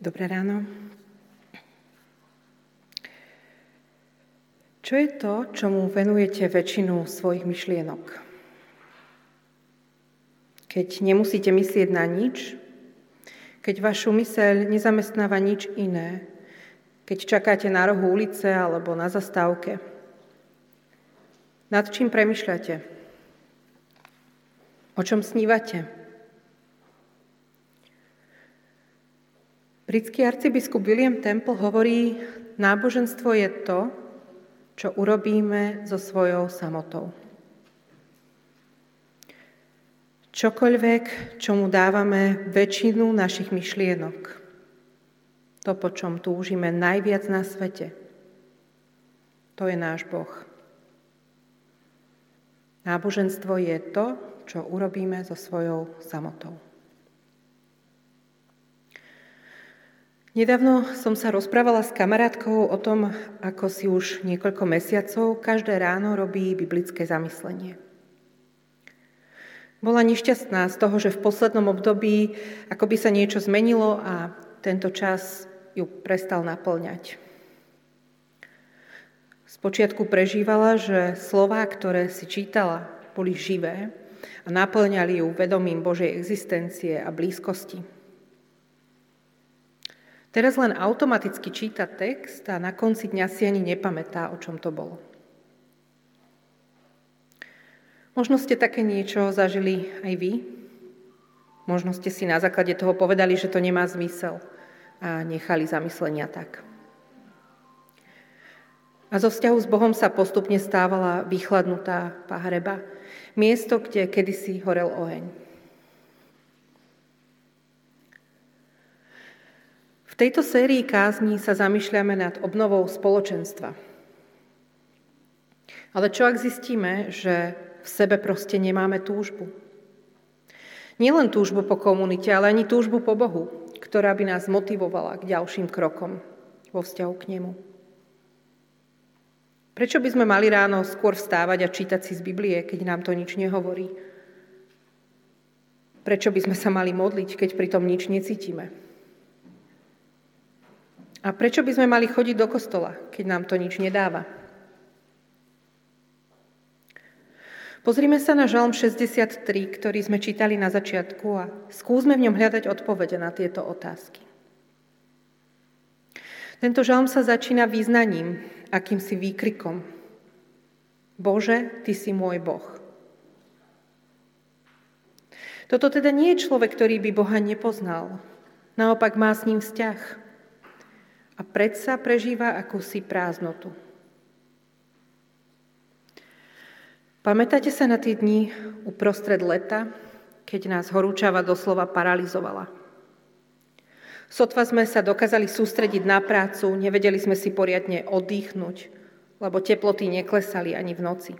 Dobré ráno. Čo je to, čomu venujete väčšinu svojich myšlienok? Keď nemusíte myslieť na nič, keď vašu myseľ nezamestnáva nič iné, keď čakáte na rohu ulice alebo na zastávke. Nad čím premyšľate? O čom snívate? Britský arcibiskup William Temple hovorí, náboženstvo je to, čo urobíme so svojou samotou. Čokoľvek, čomu dávame väčšinu našich myšlienok, to, po čom túžime najviac na svete, to je náš Boh. Náboženstvo je to, čo urobíme so svojou samotou. Nedávno som sa rozprávala s kamarátkou o tom, ako si už niekoľko mesiacov každé ráno robí biblické zamyslenie. Bola nešťastná z toho, že v poslednom období ako by sa niečo zmenilo a tento čas ju prestal naplňať. Spočiatku prežívala, že slová, ktoré si čítala, boli živé a naplňali ju vedomím Božej existencie a blízkosti. Teraz len automaticky číta text a na konci dňa si ani nepamätá, o čom to bolo. Možno ste také niečo zažili aj vy. Možno ste si na základe toho povedali, že to nemá zmysel a nechali zamyslenia tak. A zo vzťahu s Bohom sa postupne stávala vychladnutá pahreba, miesto, kde kedysi horel oheň. Tejto sérii kázní sa zamýšľame nad obnovou spoločenstva. Ale čo ak zistíme, že v sebe proste nemáme túžbu? Nielen túžbu po komunite, ale ani túžbu po Bohu, ktorá by nás motivovala k ďalším krokom vo vzťahu k Nemu. Prečo by sme mali ráno skôr vstávať a čítať si z Biblie, keď nám to nič nehovorí? Prečo by sme sa mali modliť, keď pritom nič necítime? A prečo by sme mali chodiť do kostola, keď nám to nič nedáva? Pozrime sa na Žalm 63, ktorý sme čítali na začiatku a skúsme v ňom hľadať odpovede na tieto otázky. Tento žalm sa začína význaním, akýmsi výkrikom. Bože, Ty si môj Boh. Toto teda nie je človek, ktorý by Boha nepoznal. Naopak má s ním vzťah a predsa prežíva akúsi prázdnotu. Pamätáte sa na tie dni uprostred leta, keď nás horúčava doslova paralizovala? Sotva sme sa dokázali sústrediť na prácu, nevedeli sme si poriadne oddychnúť, lebo teploty neklesali ani v noci.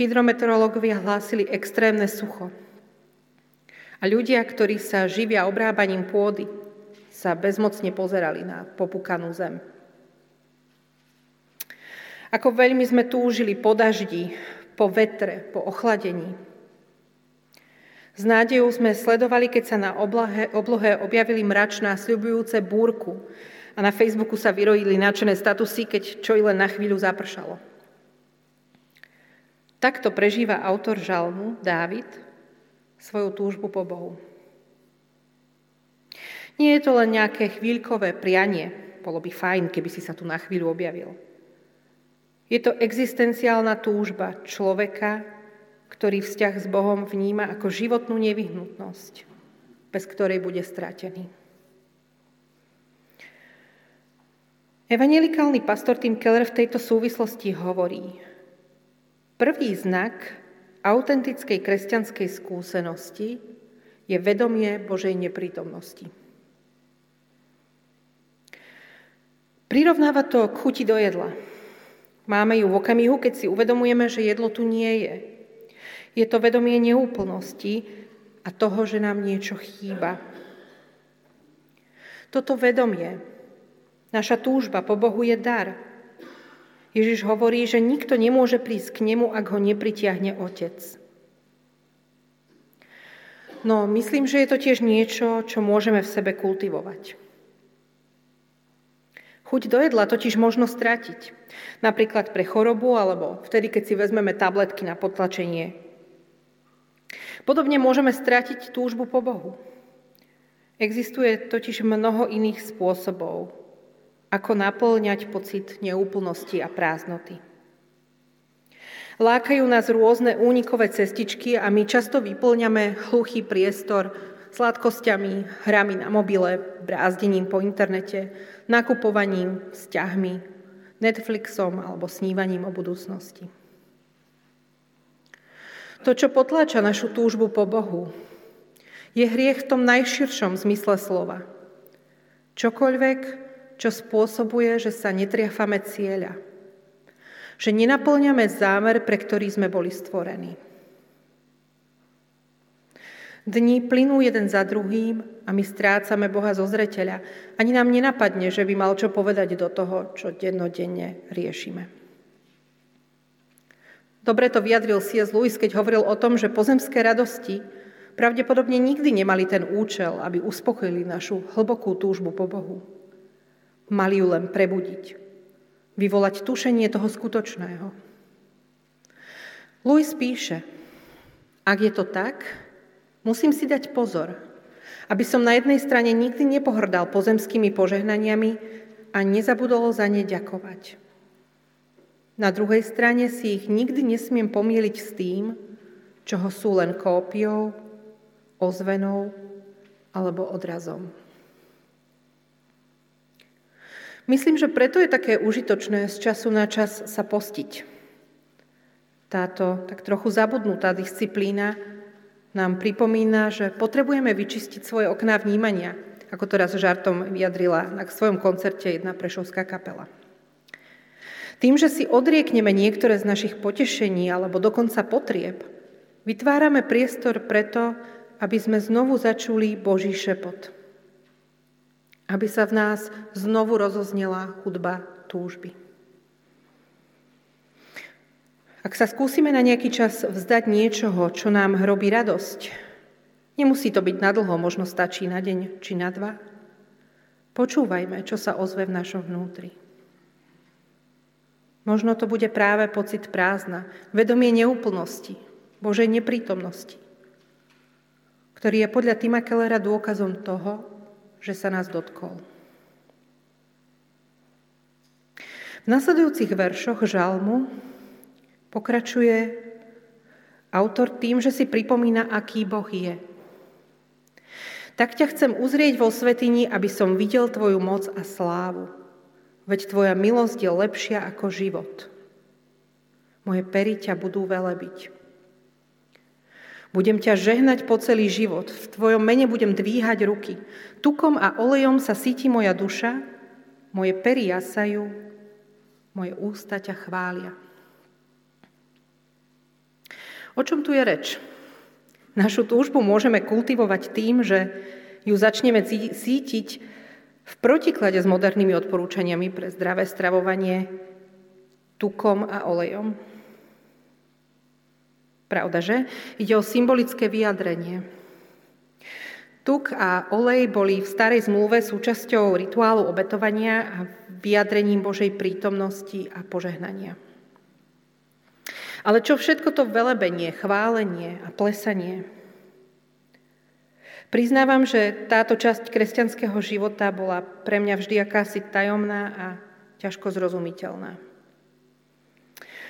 Hydrometeorológovia hlásili extrémne sucho. A ľudia, ktorí sa živia obrábaním pôdy, sa bezmocne pozerali na popúkanú zem. Ako veľmi sme túžili po daždi, po vetre, po ochladení. S nádejou sme sledovali, keď sa na oblohe, oblohe objavili mračná, sľubujúce búrku a na Facebooku sa vyrojili načené statusy, keď čo i len na chvíľu zapršalo. Takto prežíva autor žalmu, Dávid, svoju túžbu po Bohu. Nie je to len nejaké chvíľkové prianie. Bolo by fajn, keby si sa tu na chvíľu objavil. Je to existenciálna túžba človeka, ktorý vzťah s Bohom vníma ako životnú nevyhnutnosť, bez ktorej bude stratený. Evangelikálny pastor Tim Keller v tejto súvislosti hovorí, prvý znak autentickej kresťanskej skúsenosti je vedomie Božej neprítomnosti. Prirovnáva to k chuti do jedla. Máme ju v okamihu, keď si uvedomujeme, že jedlo tu nie je. Je to vedomie neúplnosti a toho, že nám niečo chýba. Toto vedomie, naša túžba po Bohu je dar. Ježiš hovorí, že nikto nemôže prísť k nemu, ak ho nepritiahne Otec. No myslím, že je to tiež niečo, čo môžeme v sebe kultivovať. Chuť do jedla totiž možno stratiť. Napríklad pre chorobu alebo vtedy, keď si vezmeme tabletky na potlačenie. Podobne môžeme stratiť túžbu po Bohu. Existuje totiž mnoho iných spôsobov, ako naplňať pocit neúplnosti a prázdnoty. Lákajú nás rôzne únikové cestičky a my často vyplňame hluchý priestor sladkosťami, hrami na mobile, brázdením po internete, nakupovaním, vzťahmi, Netflixom alebo snívaním o budúcnosti. To, čo potláča našu túžbu po Bohu, je hriech v tom najširšom zmysle slova. Čokoľvek, čo spôsobuje, že sa netriafame cieľa – že nenaplňame zámer, pre ktorý sme boli stvorení. Dní plynú jeden za druhým a my strácame Boha zo zreteľa. Ani nám nenapadne, že by mal čo povedať do toho, čo dennodenne riešime. Dobre to vyjadril C.S. Lewis, keď hovoril o tom, že pozemské radosti pravdepodobne nikdy nemali ten účel, aby uspokojili našu hlbokú túžbu po Bohu. Mali ju len prebudiť vyvolať tušenie toho skutočného. Louis píše, ak je to tak, musím si dať pozor, aby som na jednej strane nikdy nepohrdal pozemskými požehnaniami a nezabudol za ne ďakovať. Na druhej strane si ich nikdy nesmiem pomýliť s tým, čoho sú len kópiou, ozvenou alebo odrazom. Myslím, že preto je také užitočné z času na čas sa postiť. Táto tak trochu zabudnutá disciplína nám pripomína, že potrebujeme vyčistiť svoje okná vnímania, ako to raz žartom vyjadrila na svojom koncerte jedna prešovská kapela. Tým, že si odriekneme niektoré z našich potešení alebo dokonca potrieb, vytvárame priestor preto, aby sme znovu začuli Boží šepot aby sa v nás znovu rozoznela hudba túžby. Ak sa skúsime na nejaký čas vzdať niečoho, čo nám robí radosť, nemusí to byť nadlho, možno stačí na deň či na dva. Počúvajme, čo sa ozve v našom vnútri. Možno to bude práve pocit prázdna, vedomie neúplnosti, Božej neprítomnosti, ktorý je podľa Tima Kellera dôkazom toho, že sa nás dotkol. V nasledujúcich veršoch žalmu pokračuje autor tým, že si pripomína, aký Boh je. Tak ťa chcem uzrieť vo svetini, aby som videl Tvoju moc a slávu. Veď Tvoja milosť je lepšia ako život. Moje pery ťa budú velebiť. Budem ťa žehnať po celý život. V tvojom mene budem dvíhať ruky. Tukom a olejom sa síti moja duša, moje pery jasajú, moje ústa ťa chvália. O čom tu je reč? Našu túžbu môžeme kultivovať tým, že ju začneme sítiť v protiklade s modernými odporúčaniami pre zdravé stravovanie tukom a olejom. Pravda, že? Ide o symbolické vyjadrenie. Tuk a olej boli v starej zmluve súčasťou rituálu obetovania a vyjadrením Božej prítomnosti a požehnania. Ale čo všetko to velebenie, chválenie a plesanie? Priznávam, že táto časť kresťanského života bola pre mňa vždy akási tajomná a ťažko zrozumiteľná.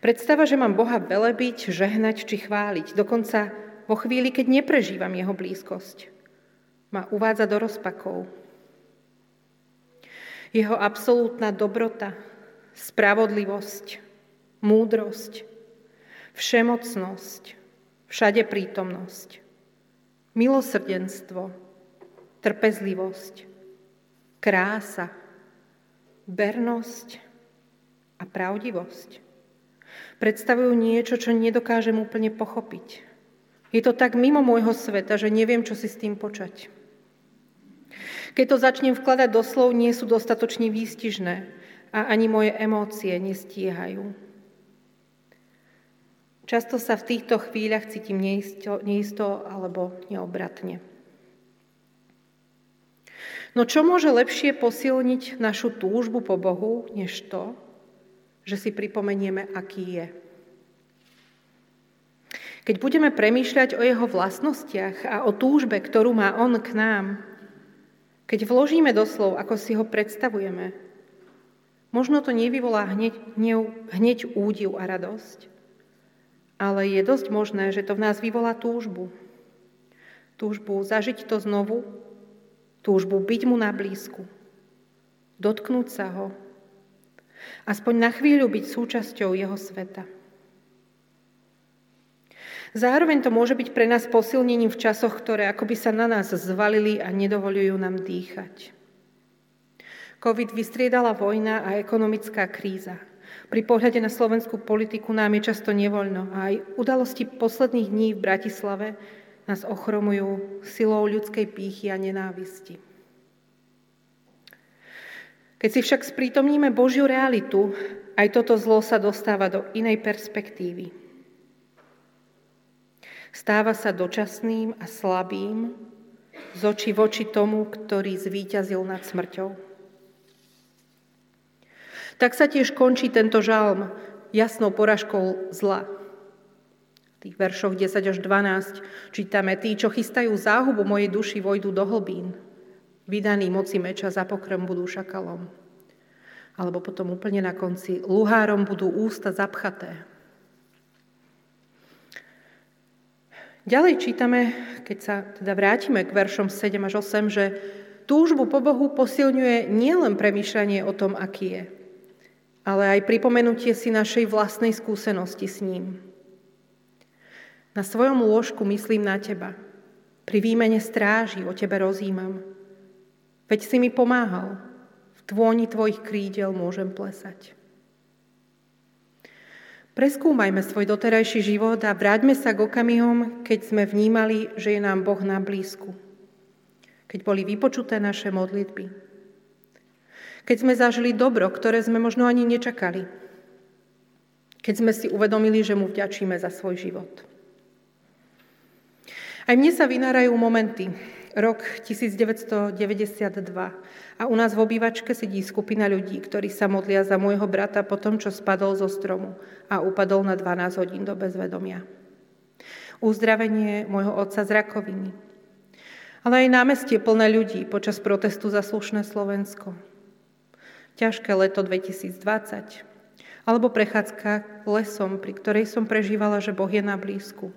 Predstava, že mám Boha velebiť, žehnať či chváliť, dokonca vo chvíli, keď neprežívam jeho blízkosť, ma uvádza do rozpakov. Jeho absolútna dobrota, spravodlivosť, múdrosť, všemocnosť, všade prítomnosť, milosrdenstvo, trpezlivosť, krása, bernosť a pravdivosť predstavujú niečo, čo nedokážem úplne pochopiť. Je to tak mimo môjho sveta, že neviem, čo si s tým počať. Keď to začnem vkladať do slov, nie sú dostatočne výstižné a ani moje emócie nestíhajú. Často sa v týchto chvíľach cítim neisto, neisto alebo neobratne. No čo môže lepšie posilniť našu túžbu po Bohu, než to, že si pripomenieme, aký je. Keď budeme premýšľať o jeho vlastnostiach a o túžbe, ktorú má on k nám, keď vložíme do slov, ako si ho predstavujeme, možno to nevyvolá hneď, hneď údiv a radosť, ale je dosť možné, že to v nás vyvolá túžbu. Túžbu zažiť to znovu, túžbu byť mu na blízku, dotknúť sa ho, aspoň na chvíľu byť súčasťou jeho sveta. Zároveň to môže byť pre nás posilnením v časoch, ktoré akoby sa na nás zvalili a nedovolujú nám dýchať. COVID vystriedala vojna a ekonomická kríza. Pri pohľade na slovenskú politiku nám je často nevoľno a aj udalosti posledných dní v Bratislave nás ochromujú silou ľudskej pýchy a nenávisti. Keď si však sprítomníme Božiu realitu, aj toto zlo sa dostáva do inej perspektívy. Stáva sa dočasným a slabým z očí voči tomu, ktorý zvíťazil nad smrťou. Tak sa tiež končí tento žalm jasnou poražkou zla. V tých veršoch 10 až 12 čítame, tí, čo chystajú záhubu mojej duši, vojdu do hlbín. Vydaní moci meča za pokrm budú šakalom. Alebo potom úplne na konci, luhárom budú ústa zapchaté. Ďalej čítame, keď sa teda vrátime k veršom 7 až 8, že túžbu po Bohu posilňuje nielen premýšľanie o tom, aký je, ale aj pripomenutie si našej vlastnej skúsenosti s ním. Na svojom lôžku myslím na teba. Pri výmene stráži o tebe rozímam. Veď si mi pomáhal. V tvôni tvojich krídel môžem plesať. Preskúmajme svoj doterajší život a vráťme sa k okamihom, keď sme vnímali, že je nám Boh na blízku. Keď boli vypočuté naše modlitby, keď sme zažili dobro, ktoré sme možno ani nečakali. Keď sme si uvedomili, že mu vďačíme za svoj život. Aj mne sa vynárajú momenty. Rok 1992 a u nás v obývačke sedí skupina ľudí, ktorí sa modlia za môjho brata po tom, čo spadol zo stromu a upadol na 12 hodín do bezvedomia. Uzdravenie môjho otca z rakoviny. Ale aj námestie plné ľudí počas protestu za slušné Slovensko ťažké leto 2020, alebo prechádzka lesom, pri ktorej som prežívala, že Boh je na blízku.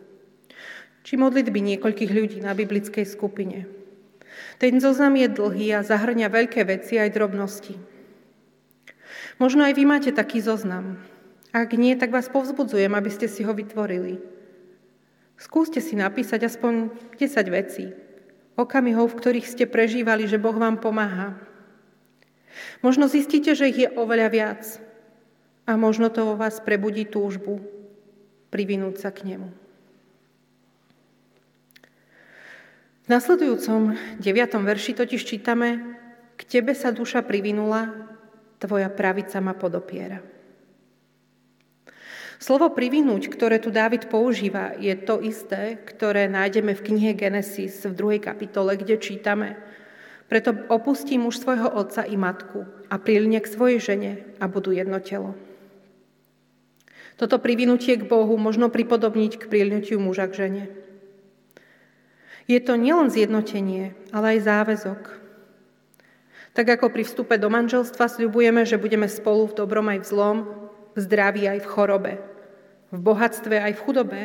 Či modlitby niekoľkých ľudí na biblickej skupine. Ten zoznam je dlhý a zahrňa veľké veci aj drobnosti. Možno aj vy máte taký zoznam. Ak nie, tak vás povzbudzujem, aby ste si ho vytvorili. Skúste si napísať aspoň 10 vecí, okamihov, v ktorých ste prežívali, že Boh vám pomáha, Možno zistíte, že ich je oveľa viac a možno to vo vás prebudí túžbu privinúť sa k nemu. V nasledujúcom deviatom verši totiž čítame, k tebe sa duša privinula, tvoja pravica ma podopiera. Slovo privinúť, ktoré tu Dávid používa, je to isté, ktoré nájdeme v knihe Genesis v druhej kapitole, kde čítame – preto opustí muž svojho otca i matku a prilne k svojej žene a budú jedno telo. Toto privinutie k Bohu možno pripodobniť k prilnutiu muža k žene. Je to nielen zjednotenie, ale aj záväzok. Tak ako pri vstupe do manželstva sľubujeme, že budeme spolu v dobrom aj v zlom, v zdraví aj v chorobe, v bohatstve aj v chudobe,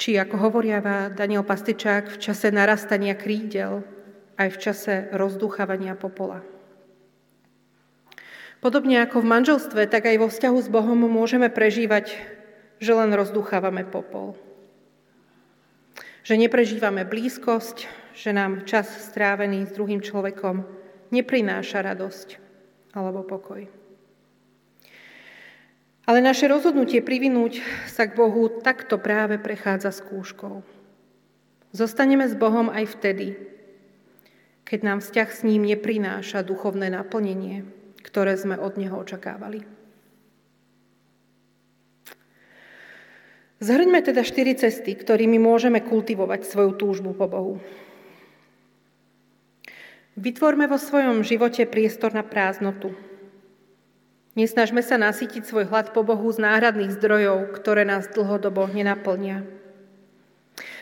či ako hovoriava Daniel Pastičák v čase narastania krídel, aj v čase rozduchávania popola. Podobne ako v manželstve, tak aj vo vzťahu s Bohom môžeme prežívať, že len rozduchávame popol. Že neprežívame blízkosť, že nám čas strávený s druhým človekom neprináša radosť alebo pokoj. Ale naše rozhodnutie privinúť sa k Bohu takto práve prechádza skúškou. Zostaneme s Bohom aj vtedy, keď nám vzťah s ním neprináša duchovné naplnenie, ktoré sme od neho očakávali. Zhrňme teda štyri cesty, ktorými môžeme kultivovať svoju túžbu po Bohu. Vytvorme vo svojom živote priestor na prázdnotu. Nesnažme sa nasytiť svoj hlad po Bohu z náhradných zdrojov, ktoré nás dlhodobo nenaplnia.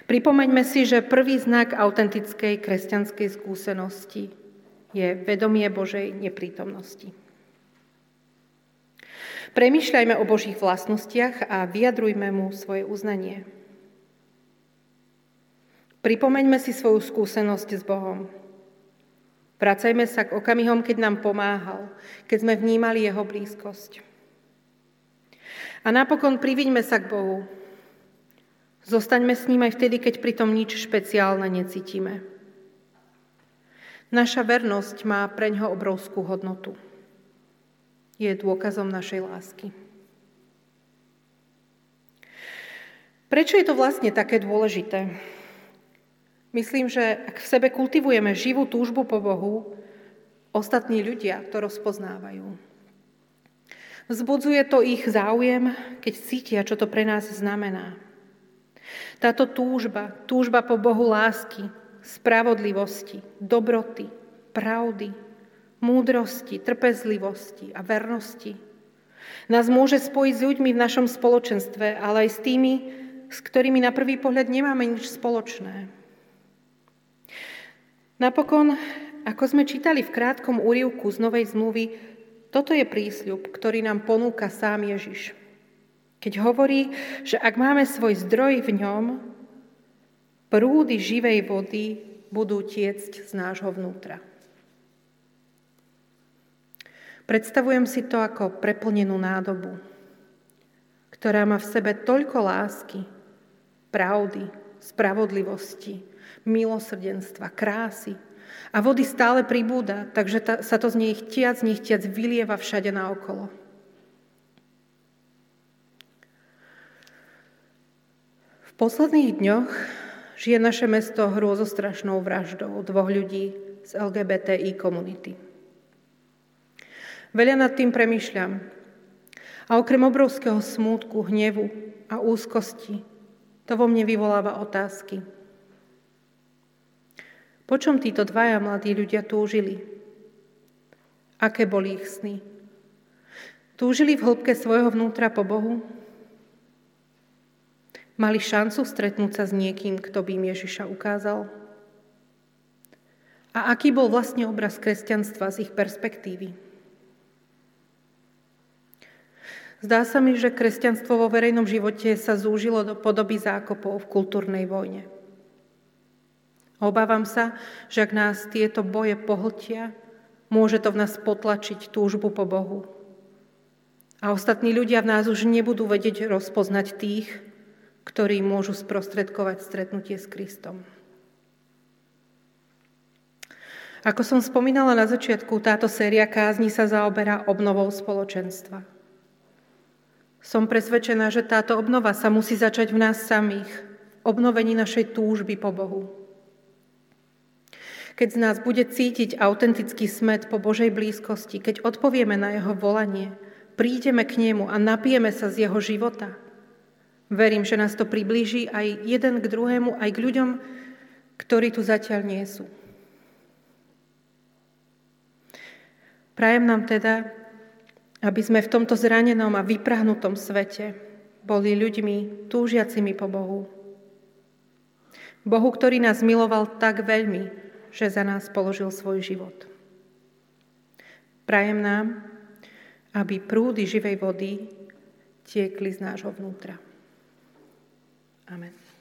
Pripomeňme si, že prvý znak autentickej kresťanskej skúsenosti je vedomie Božej neprítomnosti. Premýšľajme o Božích vlastnostiach a vyjadrujme mu svoje uznanie. Pripomeňme si svoju skúsenosť s Bohom. Vracajme sa k okamihom, keď nám pomáhal, keď sme vnímali jeho blízkosť. A napokon priviďme sa k Bohu. Zostaňme s ním aj vtedy, keď pri tom nič špeciálne necítime. Naša vernosť má pre ňo obrovskú hodnotu je dôkazom našej lásky. Prečo je to vlastne také dôležité? Myslím, že ak v sebe kultivujeme živú túžbu po Bohu, ostatní ľudia to rozpoznávajú. Vzbudzuje to ich záujem, keď cítia, čo to pre nás znamená. Táto túžba, túžba po Bohu lásky, spravodlivosti, dobroty, pravdy, múdrosti, trpezlivosti a vernosti. Nás môže spojiť s ľuďmi v našom spoločenstve, ale aj s tými, s ktorými na prvý pohľad nemáme nič spoločné. Napokon, ako sme čítali v krátkom úrivku z Novej zmluvy, toto je prísľub, ktorý nám ponúka sám Ježiš. Keď hovorí, že ak máme svoj zdroj v ňom, prúdy živej vody budú tiecť z nášho vnútra. Predstavujem si to ako preplnenú nádobu, ktorá má v sebe toľko lásky, pravdy, spravodlivosti, milosrdenstva, krásy a vody stále pribúda, takže ta, sa to z nej chtiac, nechtiac vylieva všade naokolo. V posledných dňoch žije naše mesto hrôzostrašnou vraždou dvoch ľudí z LGBTI komunity. Veľa nad tým premyšľam. A okrem obrovského smútku, hnevu a úzkosti, to vo mne vyvoláva otázky. Po čom títo dvaja mladí ľudia túžili? Aké boli ich sny? Túžili v hĺbke svojho vnútra po Bohu? Mali šancu stretnúť sa s niekým, kto by im Ježiša ukázal? A aký bol vlastne obraz kresťanstva z ich perspektívy? Zdá sa mi, že kresťanstvo vo verejnom živote sa zúžilo do podoby zákopov v kultúrnej vojne. Obávam sa, že ak nás tieto boje pohltia, môže to v nás potlačiť túžbu po Bohu. A ostatní ľudia v nás už nebudú vedieť rozpoznať tých, ktorí môžu sprostredkovať stretnutie s Kristom. Ako som spomínala na začiatku, táto séria kázni sa zaoberá obnovou spoločenstva. Som presvedčená, že táto obnova sa musí začať v nás samých, obnovení našej túžby po Bohu. Keď z nás bude cítiť autentický smet po Božej blízkosti, keď odpovieme na jeho volanie, prídeme k nemu a napijeme sa z jeho života, verím, že nás to priblíži aj jeden k druhému, aj k ľuďom, ktorí tu zatiaľ nie sú. Prajem nám teda, aby sme v tomto zranenom a vyprahnutom svete boli ľuďmi túžiacimi po Bohu. Bohu, ktorý nás miloval tak veľmi, že za nás položil svoj život. Prajem nám, aby prúdy živej vody tiekli z nášho vnútra. Amen.